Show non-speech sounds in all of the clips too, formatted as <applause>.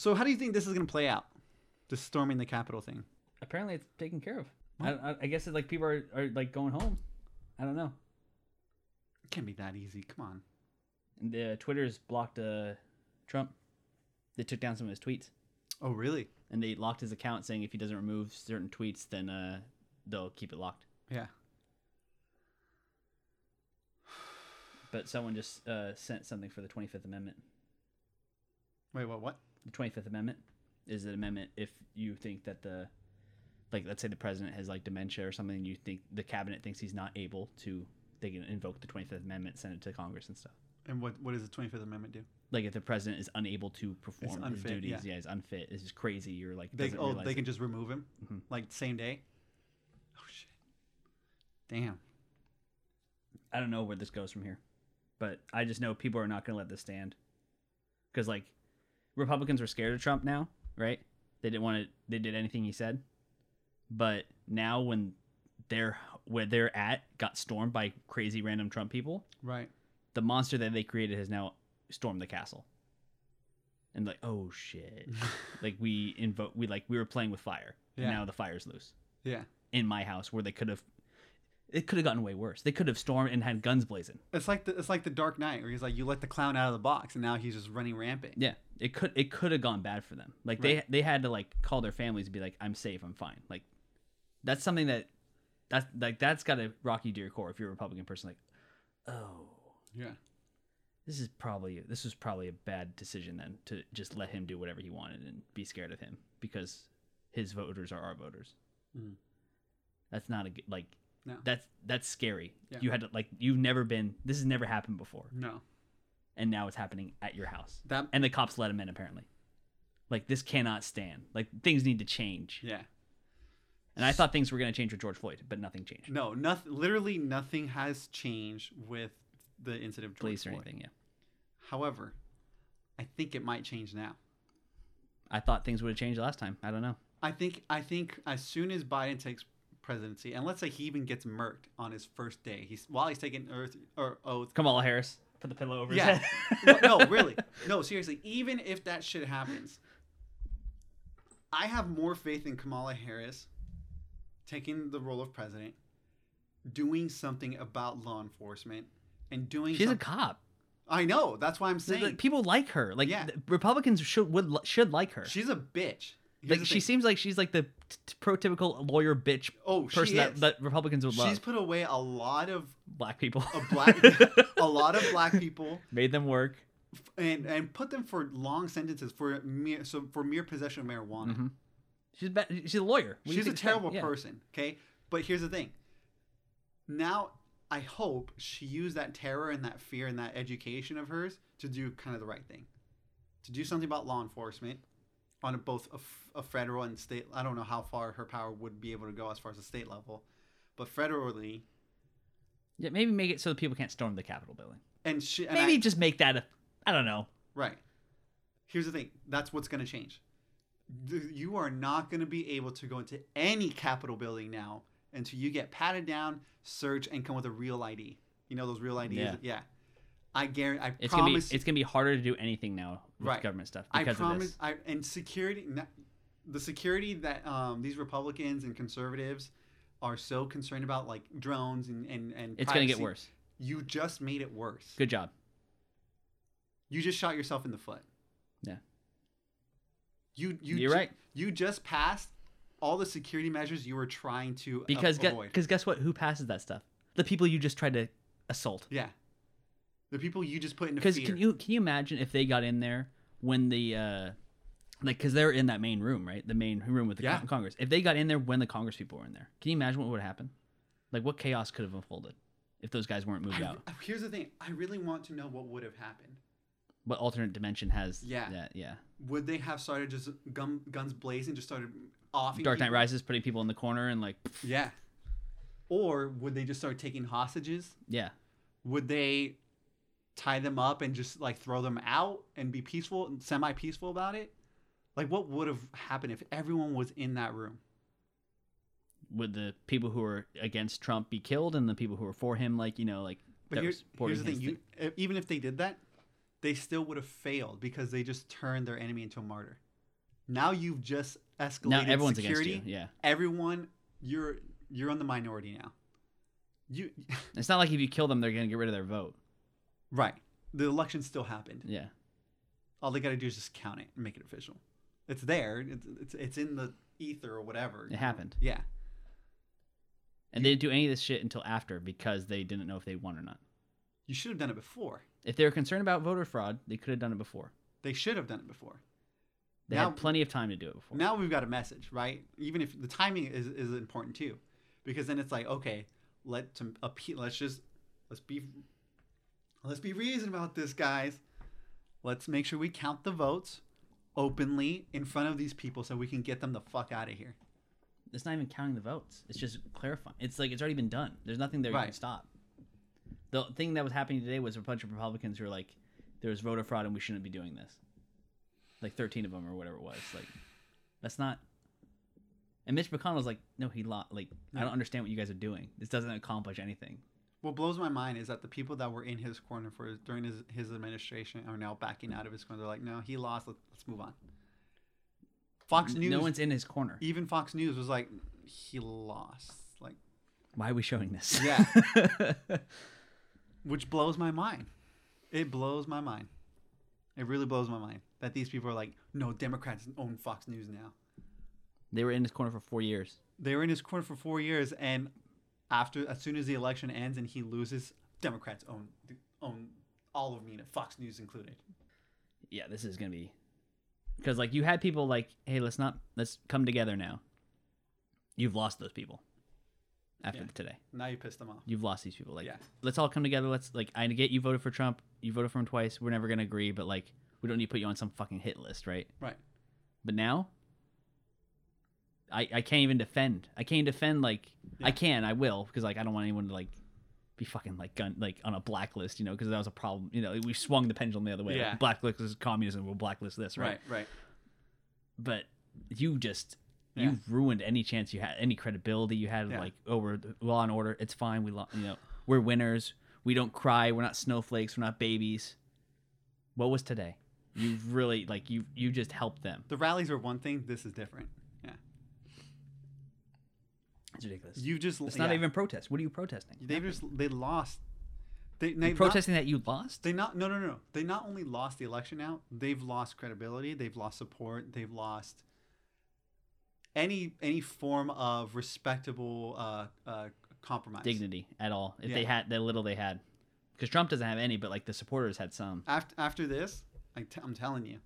So how do you think this is gonna play out? The storming the Capitol thing. Apparently, it's taken care of. I, I, I guess it's like people are, are like going home. I don't know. It can't be that easy. Come on. And the Twitter's blocked uh, Trump. They took down some of his tweets, Oh really? and they locked his account, saying if he doesn't remove certain tweets, then uh, they'll keep it locked. Yeah. But someone just uh, sent something for the Twenty Fifth Amendment. Wait, what? What? The Twenty Fifth Amendment is an amendment if you think that the, like, let's say the president has like dementia or something, and you think the cabinet thinks he's not able to, they can invoke the Twenty Fifth Amendment, send it to Congress and stuff. And what? What does the Twenty Fifth Amendment do? Like if the president is unable to perform his duties, yeah. yeah. he's unfit. It's just crazy. You're like, They oh they it. can just remove him Mhm. like same day. Oh shit. Damn. I don't know where this goes from here, but I just know people are not going to let this stand because like Republicans were scared of Trump now, right? They didn't want to. They did anything he said, but now when they're where they're at got stormed by crazy random Trump people, Right. the monster that they created has now stormed the castle. And like, oh shit! <laughs> like we invoke, we like we were playing with fire, Yeah. and now the fire's loose Yeah. in my house where they could have. It could have gotten way worse. They could have stormed and had guns blazing. It's like the it's like the Dark Knight where he's like you let the clown out of the box and now he's just running rampant. Yeah, it could it could have gone bad for them. Like they they had to like call their families and be like, "I'm safe, I'm fine." Like that's something that that's like that's got to rock you to your core if you're a Republican person. Like, oh, Yeah. this is probably this was probably a bad decision then to just let him do whatever he wanted and be scared of him because his voters are our voters. Mhm. That's not a good like. No. That's that's scary. Yeah. You had to like you've never been. This has never happened before, No. and now it's happening at your house. That and the cops let him in apparently like this cannot stand like things need to change yeah. and i thought things were going to change with george floyd but nothing changed No, nothing literally nothing has changed with the incident of George police or anything yeah However, I think it might change now. i thought things would have changed last time i don't know I think I think as soon as Biden takes presidency, and let's say he even gets murked on his first day, he's while he's taking earth or oath. kamala harris put the pillow over Yeah. his head <laughs> no, really, <laughs> no, seriously. Even if that shit happens, I have more faith in Kamala Harris taking the role of president, doing something about law enforcement, and doing. she's a cop I know. That's why I'm saying people like her like Yeah. republicans should would should like her she's a bitch. Like she seems like she's like the t- prototypical lawyer bitch Oh, person that, that republicans would love. She's put away a lot of black people a black a lot of black <laughs> people made them work and and put them for long sentences for mere so for mere possession of marijuana. Mhm. she's she's a lawyer What She's a terrible yeah. person, okay? But here's the thing. Now I hope she used that terror and that fear and that education of hers to do kind of the right thing. To do something about law enforcement on a, both a, f- a federal and state I don't know how far her power would be able to go as far as the state level, but federally yeah maybe make it so that people can't storm the capitol building and she and Maybe I- just make that a. I don't know. Right. Here's the thing. That's what's going to change. You are not going to be able to go into any Capitol building now until you get patted down, search, and come with a real ID. You know those real IDs? Yeah. Yeah. I guarantee. I It's gonna be it's gonna be harder to do anything now Right. government stuff I because of promise. this. I and security. The security that um, these Republicans and conservatives are so concerned about, like drones and and and It's gonna get worse. You just made it worse. Good job. You just shot yourself in the foot. Yeah. You you You're ju- right. You just passed all the security measures you were trying to Because avoid. cause guess what? Who passes that stuff? The people you just tried to assault. yeah. The people you just put into Because fear. can you can you imagine if they got in there when the uh like because they're in that main room right the main room with the Yeah. con- Congress if they got in there when the Congress people were in there can you imagine what would happen like what chaos could have unfolded if those guys weren't moved I- out here's the thing. I really want to know what would have happened. what alternate dimension has Yeah. that yeah Would they have started just gun, guns blazing, just started offing? Dark Knight people? Rises putting people in the corner and like Yeah. Or would they just start taking hostages? yeah Would they tie them up and just like throw them out and be peaceful, and semi peaceful about it? Like, what would have happened if everyone was in that room? would the people who are against Trump be killed and the people who are for him like you know like But that here, supporting here's the thing: you, even if they did that, they still would have failed because they just turned their enemy into a martyr. Now you've just escalated now everyone's security. against you. Yeah, Everyone, you're you're on the minority now. You it's not like if you kill them, they're gonna get rid of their vote. Right. The election still happened. Yeah, All they got to do is just count it and make it official. It's there. It's it's, it's in the ether or whatever. it happened, Yeah. and they didn't do any of this shit until after because they didn't know if they won or not. You should have done it before. If they were concerned about voter fraud, they could have done it before. They should have done it before. They Now- had plenty of time to do it before. Now we've got a message, right? Even if the timing is, is important too, because then it's like, okay, let to appeal. Let's just let's be let's be reasonable about this, guys. Let's make sure we count the votes openly in front of these people so we can get them the fuck out of here. it's not even counting the votes. It's just clarifying. It's like it's already been done. There's nothing there you can Right. stop. The thing that was happening today was a bunch of Republicans who were like, "There was voter fraud and we shouldn't be doing this." Like 13 of them or whatever it was. Like, that's not. And Mitch McConnell was like, "No, he lost. Like, I don't understand what you guys are doing. This doesn't accomplish anything." What blows my mind is that the people that were in his corner for during his, his administration are now backing out of his corner. They're like, no, he lost. Let's, let's move on. Fox News, No one's in his corner. even Fox News was like, he lost. Like, Why are we showing this? Yeah. <laughs> which blows my mind. It blows my mind. It really blows my mind that these people are like, no, Democrats own Fox News now. they were in his corner for four years. They were in his corner for four years, and after, as soon as the election ends and he loses, Democrats own own all of media, Fox News included. yeah, this is gonna be because like you had people like, hey, let's not let's come together now. You've lost those people after Yeah. today. Now you pissed them off. You've lost these people. Like, Yeah. let's all come together. Let's like, I get you voted for Trump. You voted for him twice. We're never gonna agree, but like, we don't need to put you on some fucking hit list, right? Right. But now, I I can't even defend. I can't defend like I can. I will because like I don't want anyone to like be fucking like gun like on a blacklist, you know, because that was a problem. You know, we swung the pendulum the other way. Yeah. Like, blacklist is communism. We'll blacklist this, right? Right. Right. But you just Yeah. you ruined any chance you had, any credibility you had. Yeah. Like, oh, we're the law and order. It's fine. We, lo- you know, we're winners. We don't cry. We're not snowflakes. We're not babies. What was today? You really like you. You just helped them. The rallies are one thing. This is different. Yeah. It's ridiculous. You just. it's not yeah. even protest. What are you protesting? They just. They lost. They, they not- protesting that you lost. They not no no no. They not only lost the election now, they've lost credibility, they've lost support, they've lost any any form of respectable uh, uh, compromise. dignity at all. If they had the little they had, because Trump doesn't have any, but like the supporters had some. After after this, I t- I'm telling you,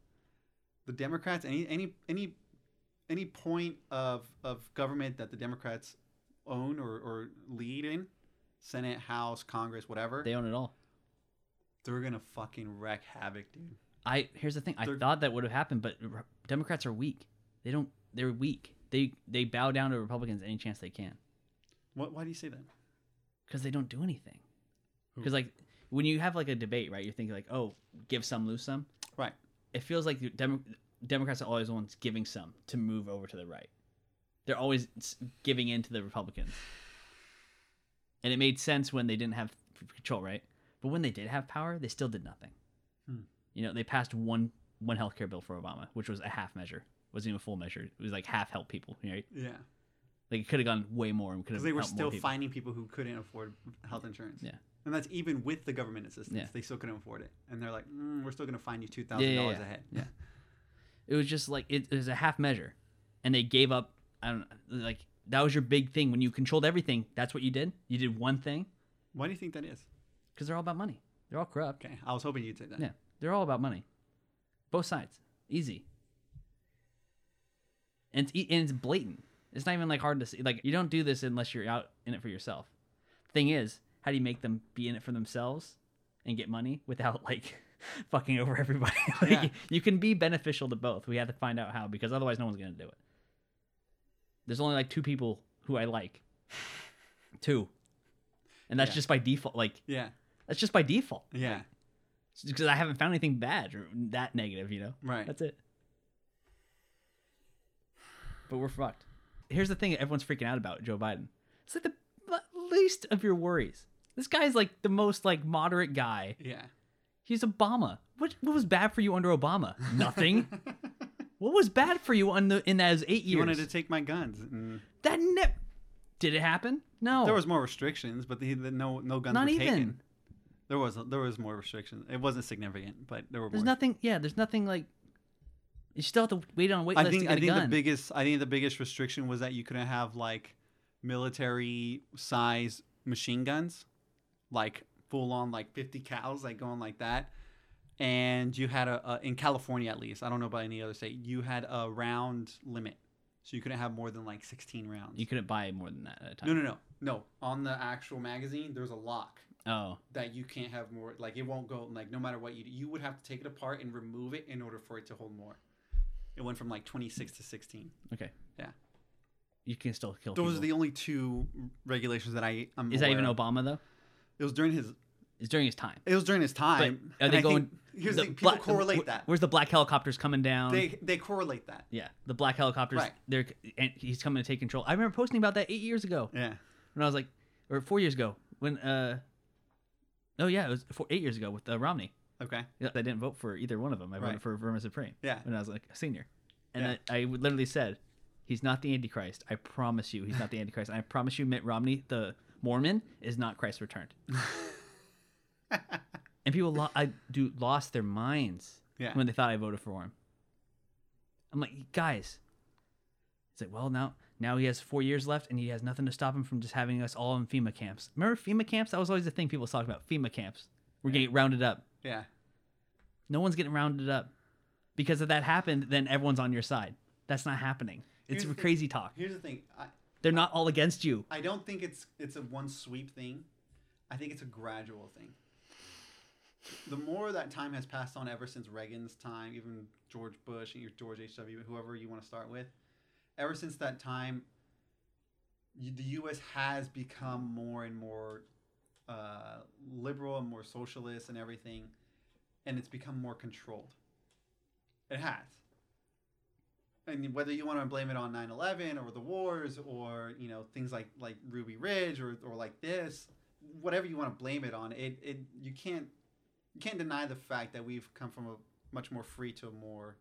the Democrats any any any any point of of government that the Democrats own or, or lead in, Senate, House, Congress, whatever, They own it all. they're gonna fucking wreck havoc, dude. I here's the thing. I They're- thought that would have happened, but Re- Democrats are weak. They don't. They're weak. They they bow down to Republicans any chance they can What? Why do you say that? because they don't do anything. Because like when you have like a debate, right? You're thinking like, oh, give some, lose some. Right. It feels like the Demo- Democrats are always the ones giving some to move over to the right. They're always giving in to the Republicans. And it made sense when they didn't have control, right? But when they did have power, they still did nothing. Hmm. You know, they passed one one healthcare bill for Obama, which was a half measure. It wasn't even a full measure. It was like half help people, right? Yeah. Like it could have gone way more and because they were still people. finding people who couldn't afford health insurance. Yeah. and that's even with the government assistance. Yeah. They still couldn't afford it, and they're like, mm, "We're still going to find you two thousand Yeah, yeah, dollars yeah. ahead." Yeah. <laughs> It was just like it, it was a half measure, and they gave up. I don't like that was your big thing when you controlled everything. That's what you did. You did one thing Why do you think that is? because they're all about money. They're all corrupt. Okay, I was hoping you'd say that. Yeah, they're all about money. Both sides, easy. And it's, and it's blatant. It's not even like hard to see. Like you don't do this unless you're out in it for yourself. Thing is, how do you make them be in it for themselves and get money without like <laughs> fucking over everybody? <laughs> like, Yeah. You can be beneficial to both. We have to find out how because otherwise, no one's gonna do it. There's only like two people who I like. <laughs> Two. And that's Yeah. just by default. Like Yeah, that's just by default yeah, because I haven't found anything bad or that negative, you know. right. That's it. But we're fucked. Here's the thing everyone's freaking out about Joe Biden. It's like the least of your worries. This guy's like the most like moderate guy. yeah, He's Obama. What what was bad for you under Obama? Nothing. <laughs> What was bad for you on the in those eight He years? wanted to take my guns. And that ne- did it happen? No. There was more restrictions, but the, the no no guns Not were even. taken. There was there was more restrictions. It wasn't significant, but there were There's more. nothing. Yeah. There's nothing like. You still have to wait on a wait I list think to get I think the biggest I think the biggest restriction was that you couldn't have like military size machine guns, like full on like 50 cals, like going like that. And you had a, a in California at least. I don't know about any other state. You had a round limit, so you couldn't have more than like 16 rounds. you couldn't buy more than that at a time. no, no, no, no. On the actual magazine, there's a lock Oh, that you can't have more. Like it won't go. Like no matter what you do, you would have to take it apart and remove it in order for it to hold more. It went from like 26 to 16. okay. Yeah. You can still kill. Those people. are the only two regulations that I. I'm Is that even of. Obama though? It was during his. It's during his time. It was during his time. are and they I think- going- here's the the thing, people black- correlate wh- that. Where's the black helicopters coming down? They they correlate that. yeah, the black helicopters. Right. They're and he's coming to take control. I remember posting about that eight years ago Yeah. when I was like, or four years ago when uh, oh yeah, it was four, eight years ago with uh, Romney. Okay. Yeah, I didn't vote for either one of them. I voted for Vermin Supreme Yeah. when I was like a senior, and Yeah. I, I literally said, "He's not the Antichrist. I promise you, he's not the <laughs> Antichrist. I promise you, Mitt Romney, the Mormon, is not Christ returned." <laughs> and people, lo- I do lost their minds Yeah. when they thought I voted for him. I'm like, guys. It's like, well, now now he has four years left, and he has nothing to stop him from just having us all in FEMA camps. Remember FEMA camps? That was always the thing people was talking about. FEMA camps. We're getting rounded up. Yeah. No one's getting rounded up. Because if that happened, then everyone's on your side. That's not happening. It's crazy talk. Here's the thing. I They're not all against you. I don't think it's it's a one sweep thing. I think it's a gradual thing. The more that time has passed on ever since Reagan's time, even George Bush, or George H.W., whoever you want to start with, ever since that time, the U.S. has become more and more uh, liberal and more socialist and everything, and it's become more controlled. It has. And whether you want to blame it on 9/11 or the wars or you know things like like Ruby Ridge or, or like this, whatever you want to blame it on, it, it you can't you can't deny the fact that we've come from a much more free to a more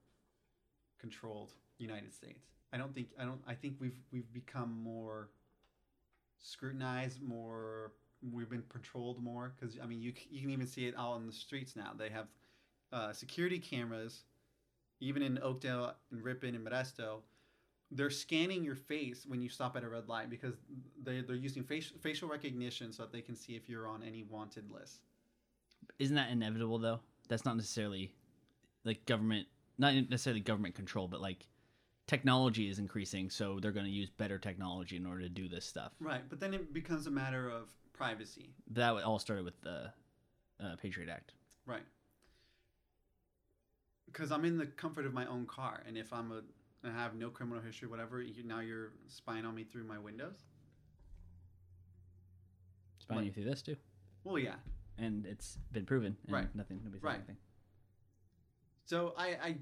controlled United States. I don't think I don't I think we've we've become more scrutinized, more we've been patrolled more because I mean you you can even see it out on the streets now. They have uh, security cameras, even in Oakdale and Ripon and Modesto. They're scanning your face when you stop at a red light because they they're using face, facial recognition so that they can see if you're on any wanted list. Isn't that inevitable though? That's not necessarily like government not necessarily government control, but like technology is increasing, so they're gonna use better technology in order to do this stuff. Right, but then it becomes a matter of privacy. That all started with the uh, Patriot Act. Right. Because I'm in the comfort of my own car, and if I'm a I have no criminal history, whatever, you, now you're spying on me through my windows. Spying Right. you through this too. Well, yeah. And it's been proven. And Right. Nothing. Nobody's said Right. anything. So I, I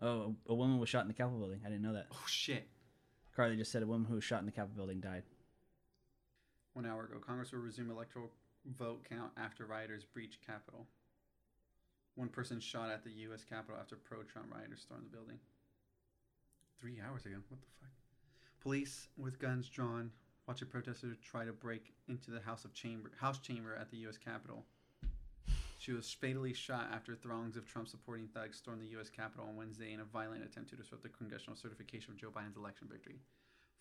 Oh, a woman was shot in the Capitol building. I didn't know that. oh shit. Carly just said a woman who was shot in the Capitol building died. One hour ago, Congress will resume electoral vote count after rioters breach Capitol. One person shot at the U.S. Capitol after pro-Trump rioters stormed the building. Three hours ago. What the fuck? Police with guns drawn watch a protester try to break into the House of Chamber House chamber at the U.S. Capitol. She was fatally shot after throngs of Trump-supporting thugs stormed the U.S. Capitol on Wednesday in a violent attempt to disrupt the congressional certification of Joe Biden's election victory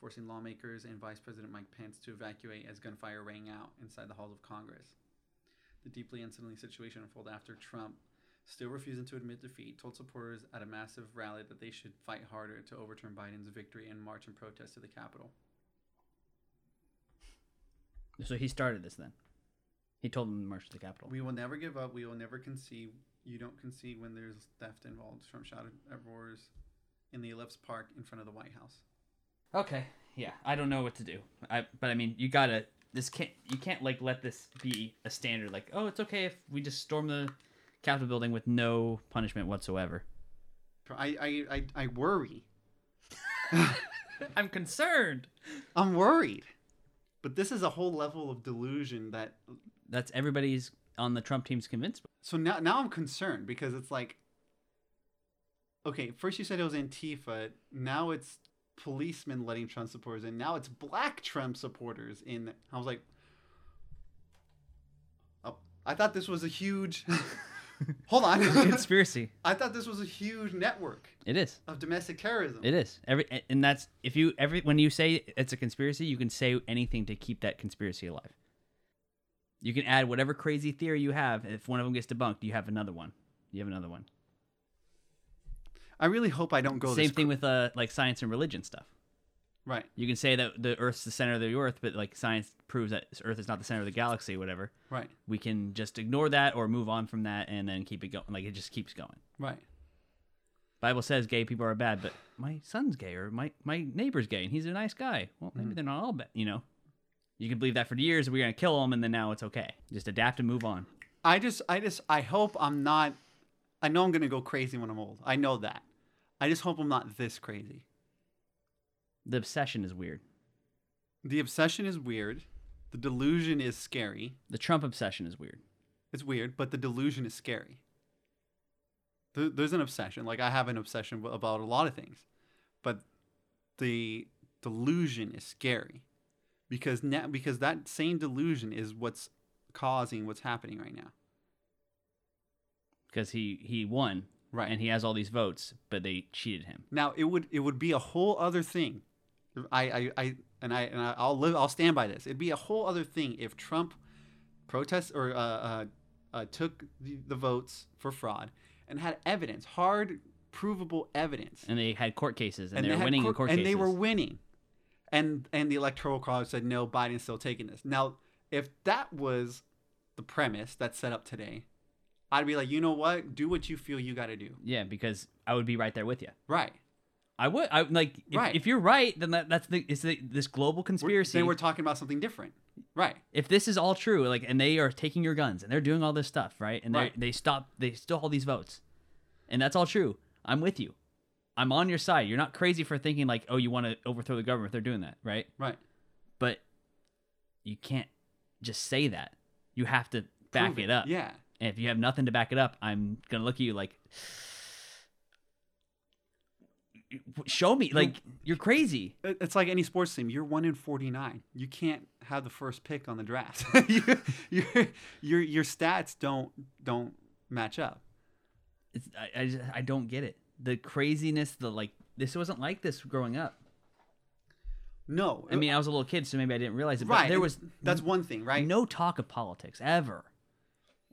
forcing lawmakers and Vice President Mike Pence to evacuate as gunfire rang out inside the halls of Congress. The deeply unsettling situation unfolded after Trump, still refusing to admit defeat, told supporters at a massive rally that they should fight harder to overturn Biden's victory and march in protest to the Capitol. So he started this then. He told them to march to the Capitol. We will never give up. We will never concede. You don't concede when there's theft involved. Trump shouted at roars in the Ellipse Park in front of the White House. Okay. Yeah, I don't know what to do. I but I mean, you gotta. This can't. You can't like let this be a standard. Like, oh, it's okay if we just storm the Capitol building with no punishment whatsoever. I, I, I, I worry. <laughs> I'm concerned. I'm worried. But this is a whole level of delusion that That's everybody's on the Trump team's convinced. so now now I'm concerned because it's like okay, first you said it was Antifa. Now it's policemen letting Trump supporters in. Now it's black Trump supporters in. I was like, oh, I thought this was a huge. <laughs> Hold on. Conspiracy. <laughs> I thought this was a huge network It is. of domestic terrorism. It is. Every and that's if you every when you say it's a conspiracy, you can say anything to keep that conspiracy alive. You can add whatever crazy theory you have. If one of them gets debunked, you have another one. You have another one. I really hope I don't go. Same this thing with uh like science and religion stuff. Right. You can say that the Earth's the center of the Earth, but like science proves that Earth is not the center of the galaxy, whatever. Right. We can just ignore that or move on from that and then keep it going. Like it just keeps going. Right. Bible says gay people are bad, but my son's gay or my my neighbor's gay and he's a nice guy. Well, maybe hmm. they're not all bad. You know, you can believe that for years. We're gonna kill them, and then now it's okay. Just adapt and move on. I just, I just, I hope I'm not. I know I'm gonna go crazy when I'm old. I know that. I just hope I'm not this crazy. The obsession is weird. The obsession is weird. The delusion is scary. The Trump obsession is weird. It's weird, but the delusion is scary. There- There's an obsession. Like I have an obsession about a lot of things, but the delusion is scary because now because that same delusion is what's causing what's happening right now. because he he won Right. and he has all these votes, but they cheated him. Now it would it would be a whole other thing. I I, I and I and I'll live I'll stand by this. It'd be a whole other thing if Trump protests or uh, uh, uh, took the, the votes for fraud and had evidence, hard provable evidence, And they had court cases, and, they they were winning court- in court and cases. they were winning, and and the electoral college said no, Biden's still taking this. Now, if that was the premise that's set up today, I'd be like, you know what, do what you feel you got to do. yeah, because I would be right there with you. Right. I would. I like. If, Right. if you're right, then that, that's the it's the, this global We're- conspiracy. Then we're talking about something different. Right. if this is all true, like, and they are taking your guns and they're doing all this stuff, right? And they Right. they stop, they stole all these votes, and that's all true. I'm with you. I'm on your side. You're not crazy for thinking like, oh, you want to overthrow the government. They're doing that, right? Right. But you can't just say that. You have to back Prove it up. Yeah. And if you have nothing to back it up, I'm gonna look at you like, show me. Like you're crazy. <laughs> It's like any sports team. You're one in forty nine. You can't have the first pick on the draft. <laughs> <laughs> you, your your your stats don't don't match up. It's, I I, just, I don't get it. The craziness. The like. This wasn't like this growing up. No. I mean, I was a little kid, so maybe I didn't realize it. But right. there was that's one thing, right? no talk of politics ever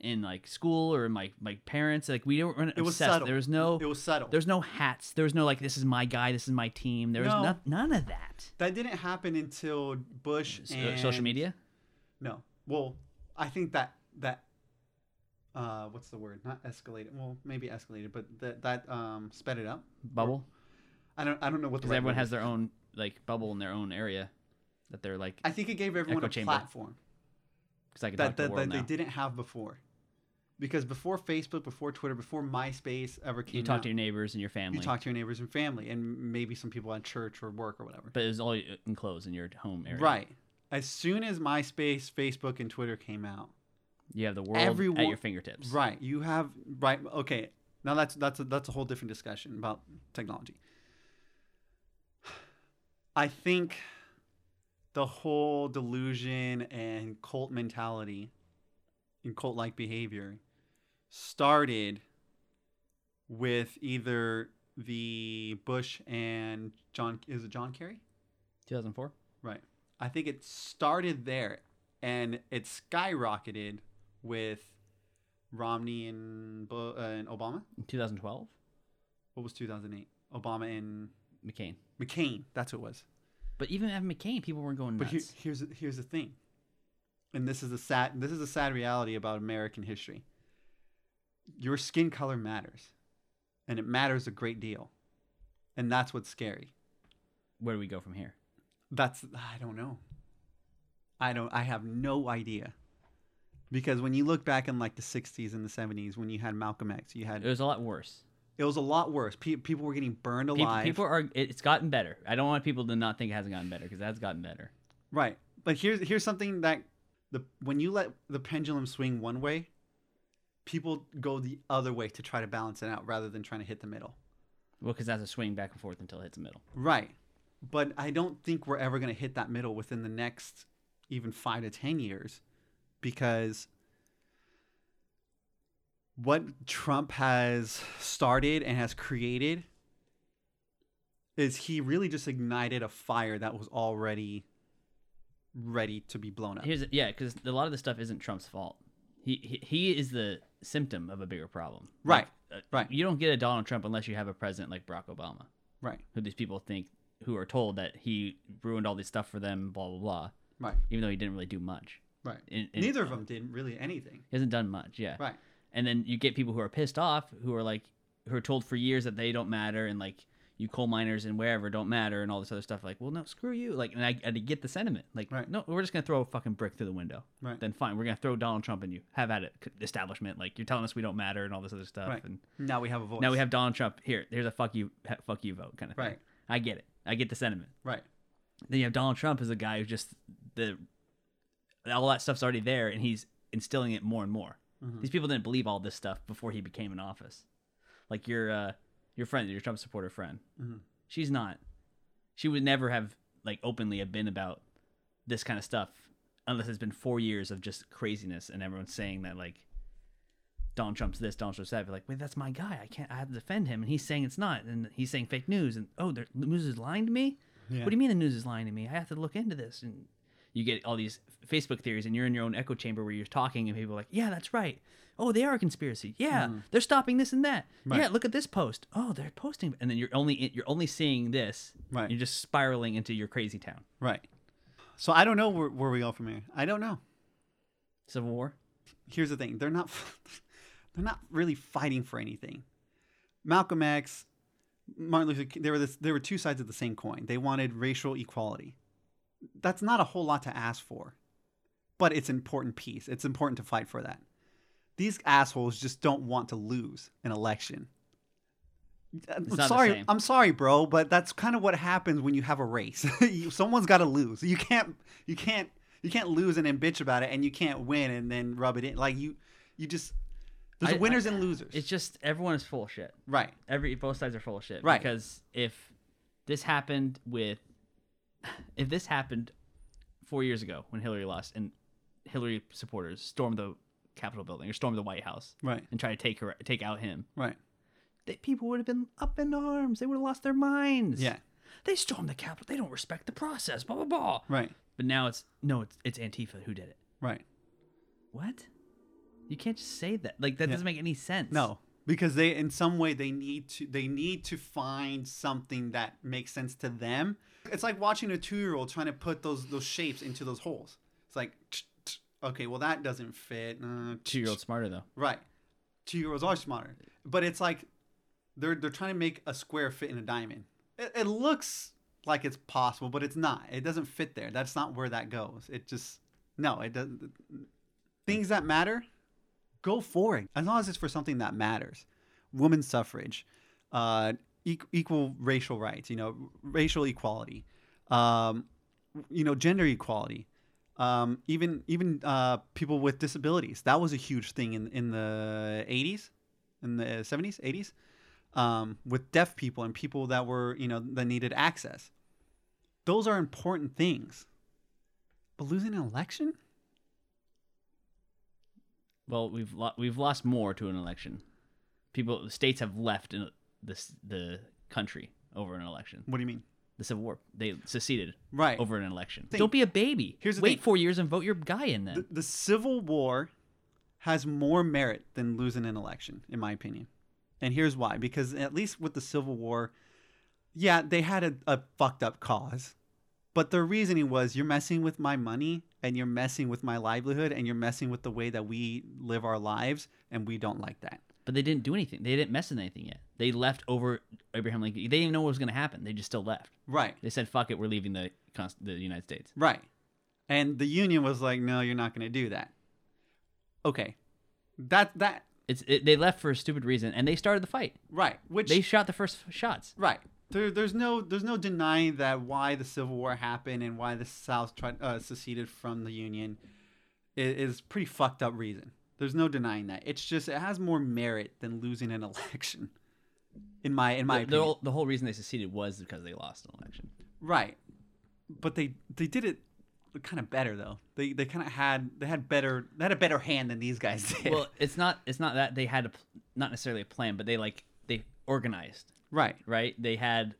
in like school or in my my parents. Like we weren't It was obsessed. subtle. There was no. It was subtle. There's no hats. There was no like this is my guy. This is my team. There was No. no, none of that. that didn't happen until Bush So- and social media. No. Well, I think that that uh, what's the word? Not escalated. Well, maybe escalated, but that that um, sped it up. bubble I don't I don't know what the because right everyone has their own like bubble in their own area that they're like I think it gave everyone a chamber. platform. because I can that, talk to the that, world that they didn't have before. Because before Facebook, before Twitter, before MySpace ever came You talk out, to your neighbors and your family, you talk to your neighbors and family, and maybe some people at church or work or whatever. but it was all uh, enclosed in your home area. Right. As soon as MySpace, Facebook, and Twitter came out, You have the world Everyone- at your fingertips. right, you have right. Okay, now that's that's a, that's a whole different discussion about technology. I think the whole delusion and cult mentality and cult like behavior started with either the Bush and John is it John Kerry? 2004. Right. I think it started there and it skyrocketed with Romney and uh, and Obama. 2012. What was 2008? Obama and McCain. McCain. That's what it was. But even having McCain, people weren't going But nuts. here, here's here's the thing, and this is a sad this is a sad reality about American history. Your skin color matters, and it matters a great deal, and that's what's scary. Where do we go from here? That's I don't know. I don't. I have no idea. Because when you look back in like the '60s and the '70s, when you had Malcolm X, you had It was a lot worse. it was a lot worse. Pe- people were getting burned People, alive. people are. It's gotten better. I don't want people to not think it hasn't gotten better because that's gotten better. Right. But here's here's something that the when you let the pendulum swing one way, people go the other way to try to balance it out rather than trying to hit the middle. Well, because that's a swing back and forth until it hits the middle. Right. But I don't think we're ever going to hit that middle within the next even five to 10 years because what Trump has started and has created is he really just ignited a fire that was already ready to be blown up. Here's yeah, because a lot of this stuff isn't Trump's fault. He he, is the symptom of a bigger problem. Right. Like, uh, Right. You don't get a Donald Trump unless you have a president like Barack Obama, Right. who these people think, who are told that he ruined all this stuff for them, blah blah blah. Right. Even though he didn't really do much. Right. In- in- Neither of them did really anything. He hasn't done much. Yeah. Right. And then you get people who are pissed off, who are like, who are told for years that they don't matter, and like you coal miners and wherever don't matter, and all this other stuff. Like, well, no, screw you. Like, and I, I get the sentiment. Like, Right. no, we're just gonna throw a fucking brick through the window. Right. Then fine, we're gonna throw Donald Trump in you. Have at it, establishment. Like, you're telling us we don't matter and all this other stuff. Right. And Now we have a voice. now we have Donald Trump. Here, here's a fuck you, fuck you vote kind of thing. Right. I get it. I get the sentiment. Right. Then you have Donald Trump as a guy who's just the all that stuff's already there, and he's instilling it more and more. Mhm. These people didn't believe all this stuff before he became in office. Like your uh, your friend, your Trump supporter friend, Mhm. she's not. She would never have like openly have been about this kind of stuff unless it's been four years of just craziness and everyone's saying that like Donald Trump's this, Donald Trump's that. You're like, wait, that's my guy. I can't. I have to defend him, and he's saying it's not, and he's saying fake news, and oh, the news is lying to me. Yeah. What do you mean the news is lying to me? I have to look into this. And you get all these Facebook theories, and you're in your own echo chamber where you're talking, and people are like, yeah, that's right. Oh, they are a conspiracy. Yeah, they're stopping this and that. Mm. Right. Yeah, look at this post. Oh, they're posting, and then you're only you're only seeing this. Right. You're just spiraling into your crazy town. Right. So I don't know where, where we go from here. I don't know. Civil War. Here's the thing: they're not <laughs> they're not really fighting for anything. Malcolm X, Martin Luther King, they were this, they were two sides of the same coin. They wanted racial equality. That's not a whole lot to ask for, but it's an important piece. It's important to fight for that. These assholes just don't want to lose an election. I'm sorry. I'm sorry, bro, but that's kind of what happens when you have a race. <laughs> You- Someone's got to lose. You can't, you can't, you can't lose and then bitch about it, and you can't win and then rub it in. Like you, you just there's I- winners I- and losers. It's just everyone is full of shit. right, Every both sides are full of shit. Right. Because if this happened with, if this happened four years ago when Hillary lost and Hillary supporters stormed the Capitol building or stormed the White House right, and tried to take her take out him, right. they, people would have been up in arms. They would have lost their minds. Yeah, They stormed the Capitol. They don't respect the process. Blah blah blah. right, But now it's no, it's it's Antifa who did it. right. What? You can't just say that. Like that Yeah. doesn't make any sense. No, because they in some way they need to they need to find something that makes sense to them. It's like watching a two year old trying to put those those shapes into those holes. It's like <tsk> okay, well that doesn't fit. Uh, <tsk> Two year old smarter though. Right. Two year olds are smarter. But it's like they're they're trying to make a square fit in a diamond. It, it looks like it's possible, but it's not. It doesn't fit there. That's not where that goes. It just no, it doesn't things that matter, go for it. As long as it's for something that matters. Women's suffrage, uh, eq- equal racial rights, you know, racial equality, um, you know, gender equality um, even even uh, people with disabilities. That was a huge thing in in the '80s, in the '70s, '80s, um, with deaf people and people that were you know that needed access. Those are important things. But losing an election, Well, we've lo- we've lost more to an election. People, states have left this the country over an election. what do you mean? The Civil War, they seceded Right. over an election. Thing- Don't be a baby. Here's the Wait thing. four years and vote your guy in. Then The, the Civil War has more merit than losing an election, in my opinion. And here's why: because at least with the Civil War, yeah, they had a, a fucked up cause, but their reasoning was you're messing with my money and you're messing with my livelihood and you're messing with the way that we live our lives, and we don't like that. But they didn't do anything. They didn't mess with anything yet. They left over Abraham Lincoln. They didn't know what was going to happen. They just still left. Right, They said, "Fuck it, we're leaving the the United States." right. And the Union was like, no, you're not going to do that. Okay, that that It's it, they left for a stupid reason, and they started the fight. right, which They shot the first shots. Right. There, there's no there's no denying that why the Civil War happened and why the South tried uh, seceded from the Union is, is pretty fucked up reason. There's no denying that. It's just it has more merit than losing an <laughs> election. In my in my the, the, opinion. whole, the whole reason they seceded was because they lost an election. Right. But they they did it kind of better though. They they kind of had they had better they had a better hand than these guys <laughs> did. Well, it's not it's not that they had a not necessarily a plan, but they like they organized, right. right? They had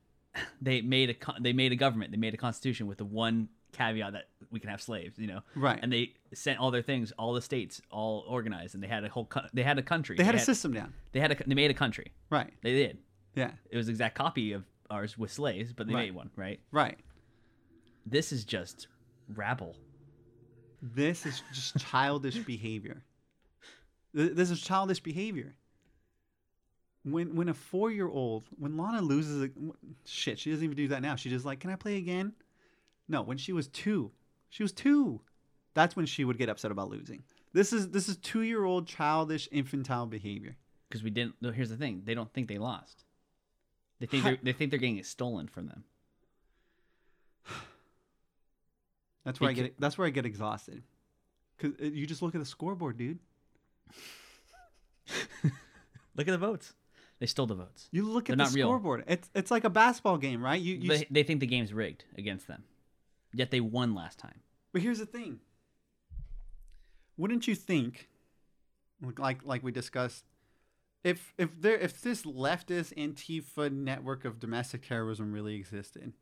they made a they made a government, they made a constitution with the one caveat that we can have slaves, you know. Right. And they sent all their things, all the states, all organized, and they had a whole co- they had a country. They had a system down. They had a they made a country. Right. They did. Yeah. It was the exact copy of ours with slaves, but they Right. made one, right? Right. This is just rabble. This is just childish behavior. This is childish behavior. When when a four year old when Lana loses a shit, she doesn't even do that now. She just like, can I play again? No, when she was two, she was two. That's when she would get upset about losing. This is this is two year old childish infantile behavior. because we didn't. no, Here's the thing: they don't think they lost. They think they're, <sighs> they think they're getting it stolen from them. <sighs> That's where I get that's where I get exhausted. Cause uh, you just look at the scoreboard, dude. <laughs> Look at the votes. They stole the votes. You look They're at the not real. scoreboard. It's it's like a basketball game, right? You, you They, they think the game's rigged against them. Yet they won last time. But here's the thing. Wouldn't you think, like like we discussed, if if there if this leftist Antifa network of domestic terrorism really existed,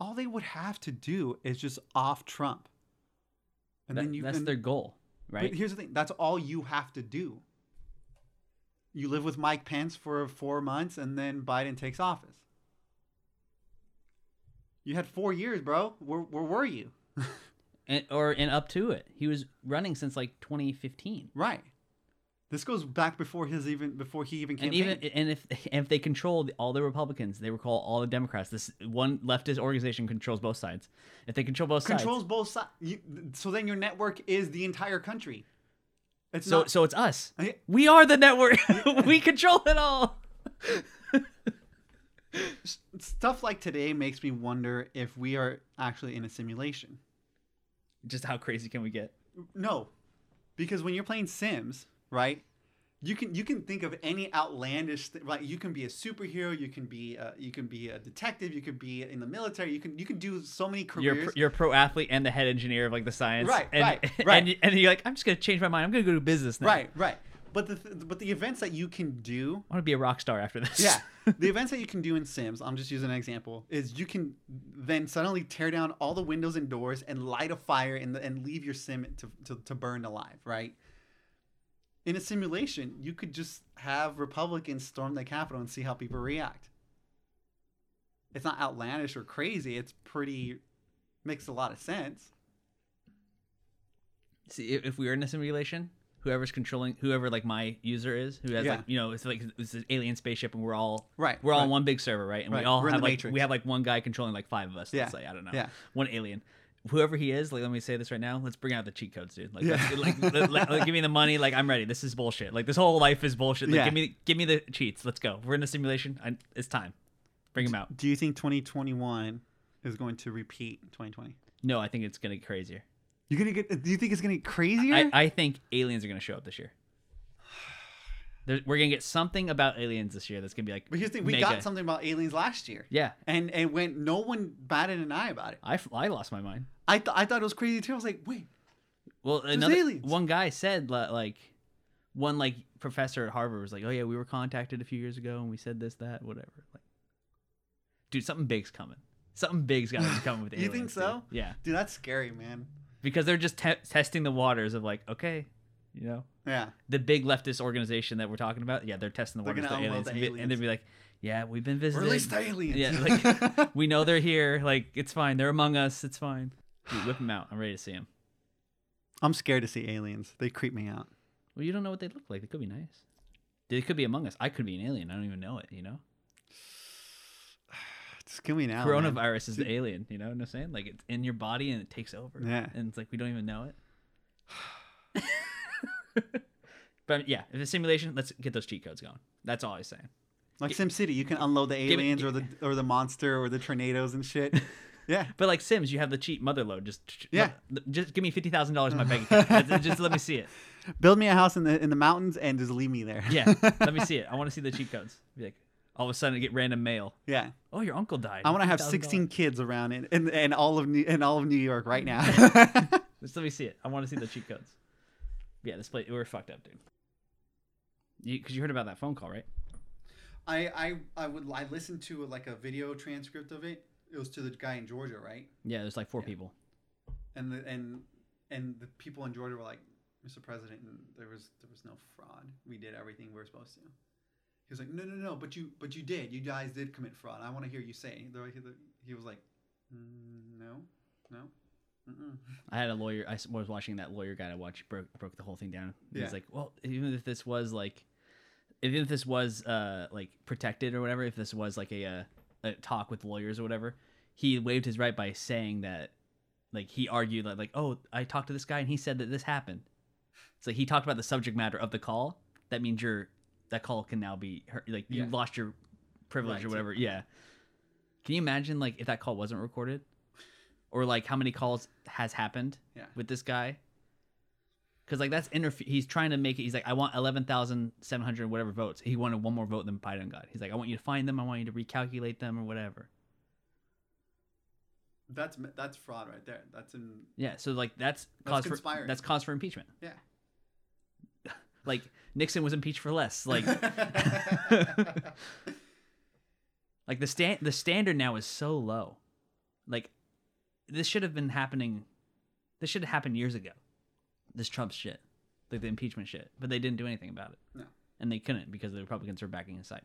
all they would have to do is just off Trump. And That- then you that's and- their goal, But right? here's the thing. That's all you have to do. You live with Mike Pence for four months, and then Biden takes office. You had four years, bro. Where, where were you? <laughs> And, or and up to it, he was running since like 2015. Right. This goes back before his even before he even And even and if and <laughs> if they controlled all the Republicans, they recall all the Democrats. This one leftist organization controls both sides. If they control both sides controls sides, both sides. So then your network is the entire country. It's so not, so it's us. I- We are the network. <laughs> we control it all. Stuff like today makes me wonder if we are actually in a simulation. Just how crazy can we get? No, because when you're playing Sims, right? You can you can think of any outlandish th- like you can be a superhero, you can be a, you can be a detective, you could be in the military, you can you can do so many You're careers. pro- you're a pro athlete and the head engineer of like the science. Right, and, right, <laughs> and, right. And, you're like, I'm just gonna change my mind. I'm gonna go to business now. right, right. But the th- but the events that you can do I want to be a rock star after this. Yeah. <laughs> the events that you can do in Sims, I'm just using an example, is you can then suddenly tear down all the windows and doors and light a fire in the, and leave your sim to, to, to burn alive, right? In a simulation, you could just have Republicans storm the Capitol and see how people react. It's not outlandish or crazy. It's pretty, makes a lot of sense. See, if, if we were in a simulation, whoever's controlling, whoever like my user is, who has Yeah. like you know, it's like it's an alien spaceship, and we're all Right, We're all right. on one big server, right? And Right, we all we're have like Matrix. we have like one guy controlling like five of us. Yeah, Let's say I don't know. yeah. One alien. Whoever he is, like let me say this right now. Let's bring out the cheat codes, dude. Like, Yeah. like, let- let- like, give me the money. Like, I'm ready. This is bullshit. Like, this whole life is bullshit. Like, Yeah. give me, give me the cheats. Let's go. We're in a simulation. I, it's time. Bring him out. Do you think 2021 is going to repeat 2020? No, I think it's gonna get crazier. You're gonna get. Do you think it's gonna get crazier? I, I think aliens are gonna show up this year. There, we're gonna get something about aliens this year that's gonna be like. But here's the thing: we mega. got something about aliens last year, Yeah, and and when no one batted an eye about it, I, I lost my mind. I th- I thought it was crazy too. I was like, wait, Well, another aliens. one guy said like, one like professor at Harvard was like, "Oh yeah, we were contacted a few years ago and we said this, that, whatever." Like, dude, something big's coming. Something big's got to be <laughs> coming with aliens. You think dude. so? Yeah, dude, that's scary, man. Because they're just te- testing the waters of like, okay, you know, Yeah, the big leftist organization that we're talking about. Yeah, they're testing the They're waters gonna to aliens, the and, and they'd be like, "Yeah, we've been visited." release the aliens. Yeah, like <laughs> we know they're here. Like it's fine. They're among us. It's fine. Dude, whip them out. I'm ready to see them. I'm scared to see aliens. They creep me out. Well, you don't know what they look like. They could be nice. They could be among us. I could be an alien. I don't even know it. You know, Just kill out. now. man. coronavirus is the alien. You know what I'm saying? Like it's in your body and it takes over. Yeah. and it's like we don't even know it. <sighs> but yeah, if it's simulation, let's get those cheat codes going. That's all I was saying. Like Sim City, you can unload the aliens or the or the monster or the tornadoes and shit. <laughs> Yeah, But like Sims, you have the cheat motherlode. Just Yeah. just give me fifty thousand dollars in my bank account. <laughs> Just let me see it. build me a house in the in the mountains and just leave me there. Yeah, let me see <laughs> it. I want to see the cheat codes. Be like, All of a sudden, I get random mail. Yeah. Oh, your uncle died. I want to have 16 kids around in, in, in all of New, in all of New York right now. <laughs> Let's let me see it. I want to see the cheat codes. Yeah, this place we're fucked up, dude. You because you heard about that phone call, right? I I I would I listened to like a video transcript of it. It was to the guy in Georgia, right? Yeah, there's like four Yeah. people. And the and and the people in Georgia were like, "Mr. President, and there was there was no fraud. We did everything we were supposed to." He was like, "No, no, no, but you but you did. You guys did commit fraud. I want to hear you say." He was like, "Mm, "No, no." Mm-mm. <laughs> I had a lawyer. I was watching that lawyer guy. I watched broke broke the whole thing down. He was Yeah. like, "Well, even if this was like, even if this was uh like protected or whatever, if this was like a uh, a talk with lawyers or whatever, he waived his right by saying that, like he argued that like, oh, I talked to this guy and he said that this happened. So he talked about the subject matter of the call. That means your that call can now be like you Yeah. lost your privilege Right or whatever. Yeah. Can you imagine like if that call wasn't recorded? Or like how many calls has happened Yeah. with this guy? Because like that's interfe- He's trying to make it. He's like, I want eleven thousand seven hundred whatever votes. He wanted one more vote than Biden got. He's like, I want you to find them. I want you to recalculate them or whatever. That's that's fraud right there. That's in Yeah. So like that's, That's cause for conspiring. that's cause for impeachment. yeah. Like Nixon was impeached for less. Like <laughs> <laughs> like the stand the standard now is so low. Like this should have been happening. This should have happened years ago. This Trump shit, like the impeachment shit, but they didn't do anything about it. No. and they couldn't because the Republicans were backing his side.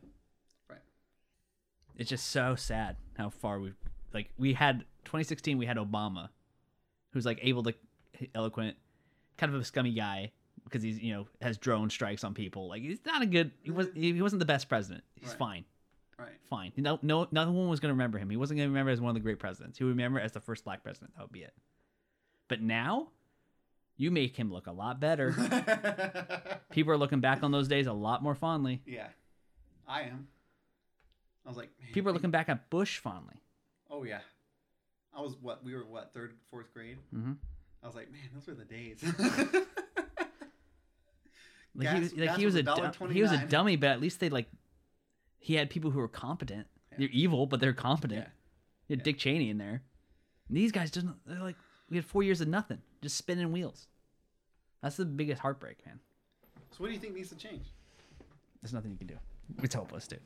Right. It's just so sad how far we've like we had 2016 we had Obama, who's like able to eloquent, kind of a scummy guy because he's you know has drone strikes on people. Like he's not a good. He was he wasn't the best president. He's Right. fine, right. fine. No, no, no one was gonna remember him. He wasn't gonna remember as one of the great presidents. He would remember as the first black president. That would be it. But now, you make him look a lot better. <laughs> People are looking back on those days a lot more fondly. yeah. I am. I was like, man, People are looking back at Bush fondly. Oh yeah. I was what we were what third fourth grade. Mm-hmm. I was like, man, those were the days. <laughs> Like Gas- he was, like gas he was was a du- $1.29. he was a dummy, but at least they like he had people who were competent. Yeah. They're evil, but they're competent. yeah. You had Yeah. Dick Cheney in there. And these guys just they're like we had four years of nothing, just spinning wheels. That's the biggest heartbreak, man. So what do you think needs to change? There's nothing you can do. It's hopeless, dude.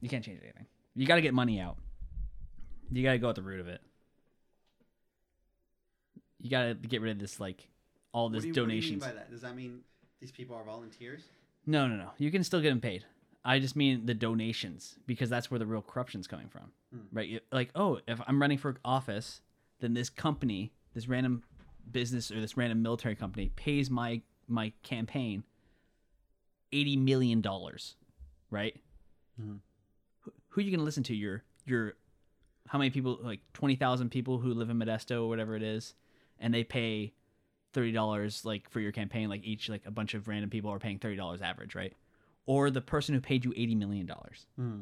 You can't change anything. You got to get money out. You got to go at the root of it. You got to get rid of this like all What this do you, what do you mean donations. by that? Does that mean these people are volunteers? No, no, no. You can still get them paid. I just mean the donations because that's where the real corruption's coming from, Hmm. right? Like, oh, if I'm running for office, then this company, this random business or this random military company pays my my campaign eighty million dollars, right? Mhm. Who, who are you gonna listen to? Your your how many people? Like twenty thousand people who live in Modesto or whatever it is, and they pay thirty dollars like for your campaign. Like each like a bunch of random people are paying thirty dollars average, right? Or the person who paid you eighty million dollars. Hmm.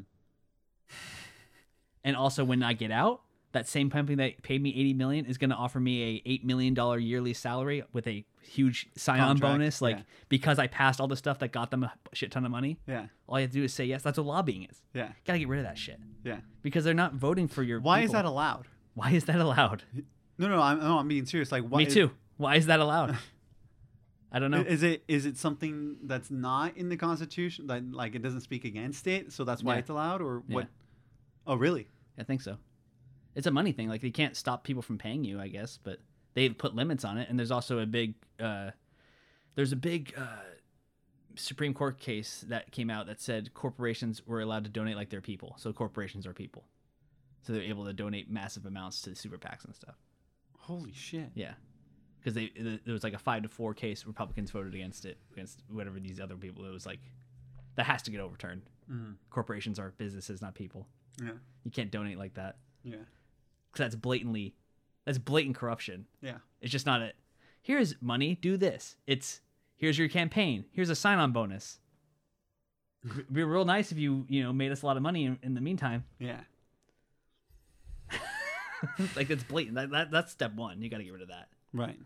And also, when I get out, that same company that paid me eighty million is going to offer me a eight million dollar yearly salary with a huge sign-on bonus, like yeah. because I passed all the stuff that got them a shit ton of money. Yeah. All you have to do is say yes. That's what lobbying is. Yeah. Gotta get rid of that shit Yeah. because they're not voting for your. Why is that allowed? Why is that allowed? No, no, I'm, no, I'm being serious. Like, why Me too. Why is that allowed? <laughs> I don't know. Is it is it something that's not in the Constitution that like it doesn't speak against it, so that's why Yeah. it's allowed, or what? Yeah. Oh, really? I think so. It's a money thing. Like they can't stop people from paying you, I guess, but they put limits on it. And there's also a big, uh, there's a big uh, Supreme Court case that came out that said corporations were allowed to donate like their people. So corporations are people, so they're able to donate massive amounts to super PACs and stuff. Holy shit! Yeah, because they there was like a five to four case. Republicans voted against it against whatever these other people. It was like that has to get overturned. Mhm. Corporations are businesses, not people. Yeah. You can't donate like that. Yeah. because that's blatantly that's blatant corruption. Yeah. It's just not a here's money, do this. It's here's your campaign. Here's a sign-on bonus. It'd be real nice if you you know made us a lot of money in, in the meantime. Yeah. <laughs> like it's blatant. That, that that's step one. You got to get rid of that Right.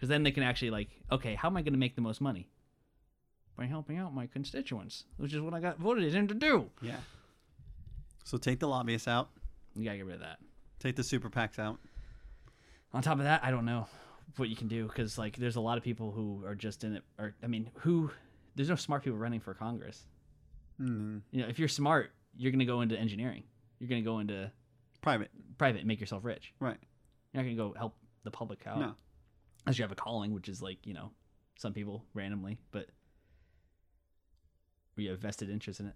Because then they can actually like okay, how am I going to make the most money? by helping out my constituents, which is what I got voted in to do. Yeah. So take the lobbyists out. You gotta get rid of that. Take the super PACs out. On top of that, I don't know what you can do because like there's a lot of people who are just in it. Or I mean, who there's no smart people running for Congress. Mm, You know, if you're smart, you're gonna go into engineering. You're gonna go into private. private and make yourself rich. Right. You're not gonna go help the public out. No. Unless you have a calling, which is like, you know, some people randomly, but you have vested interest in it.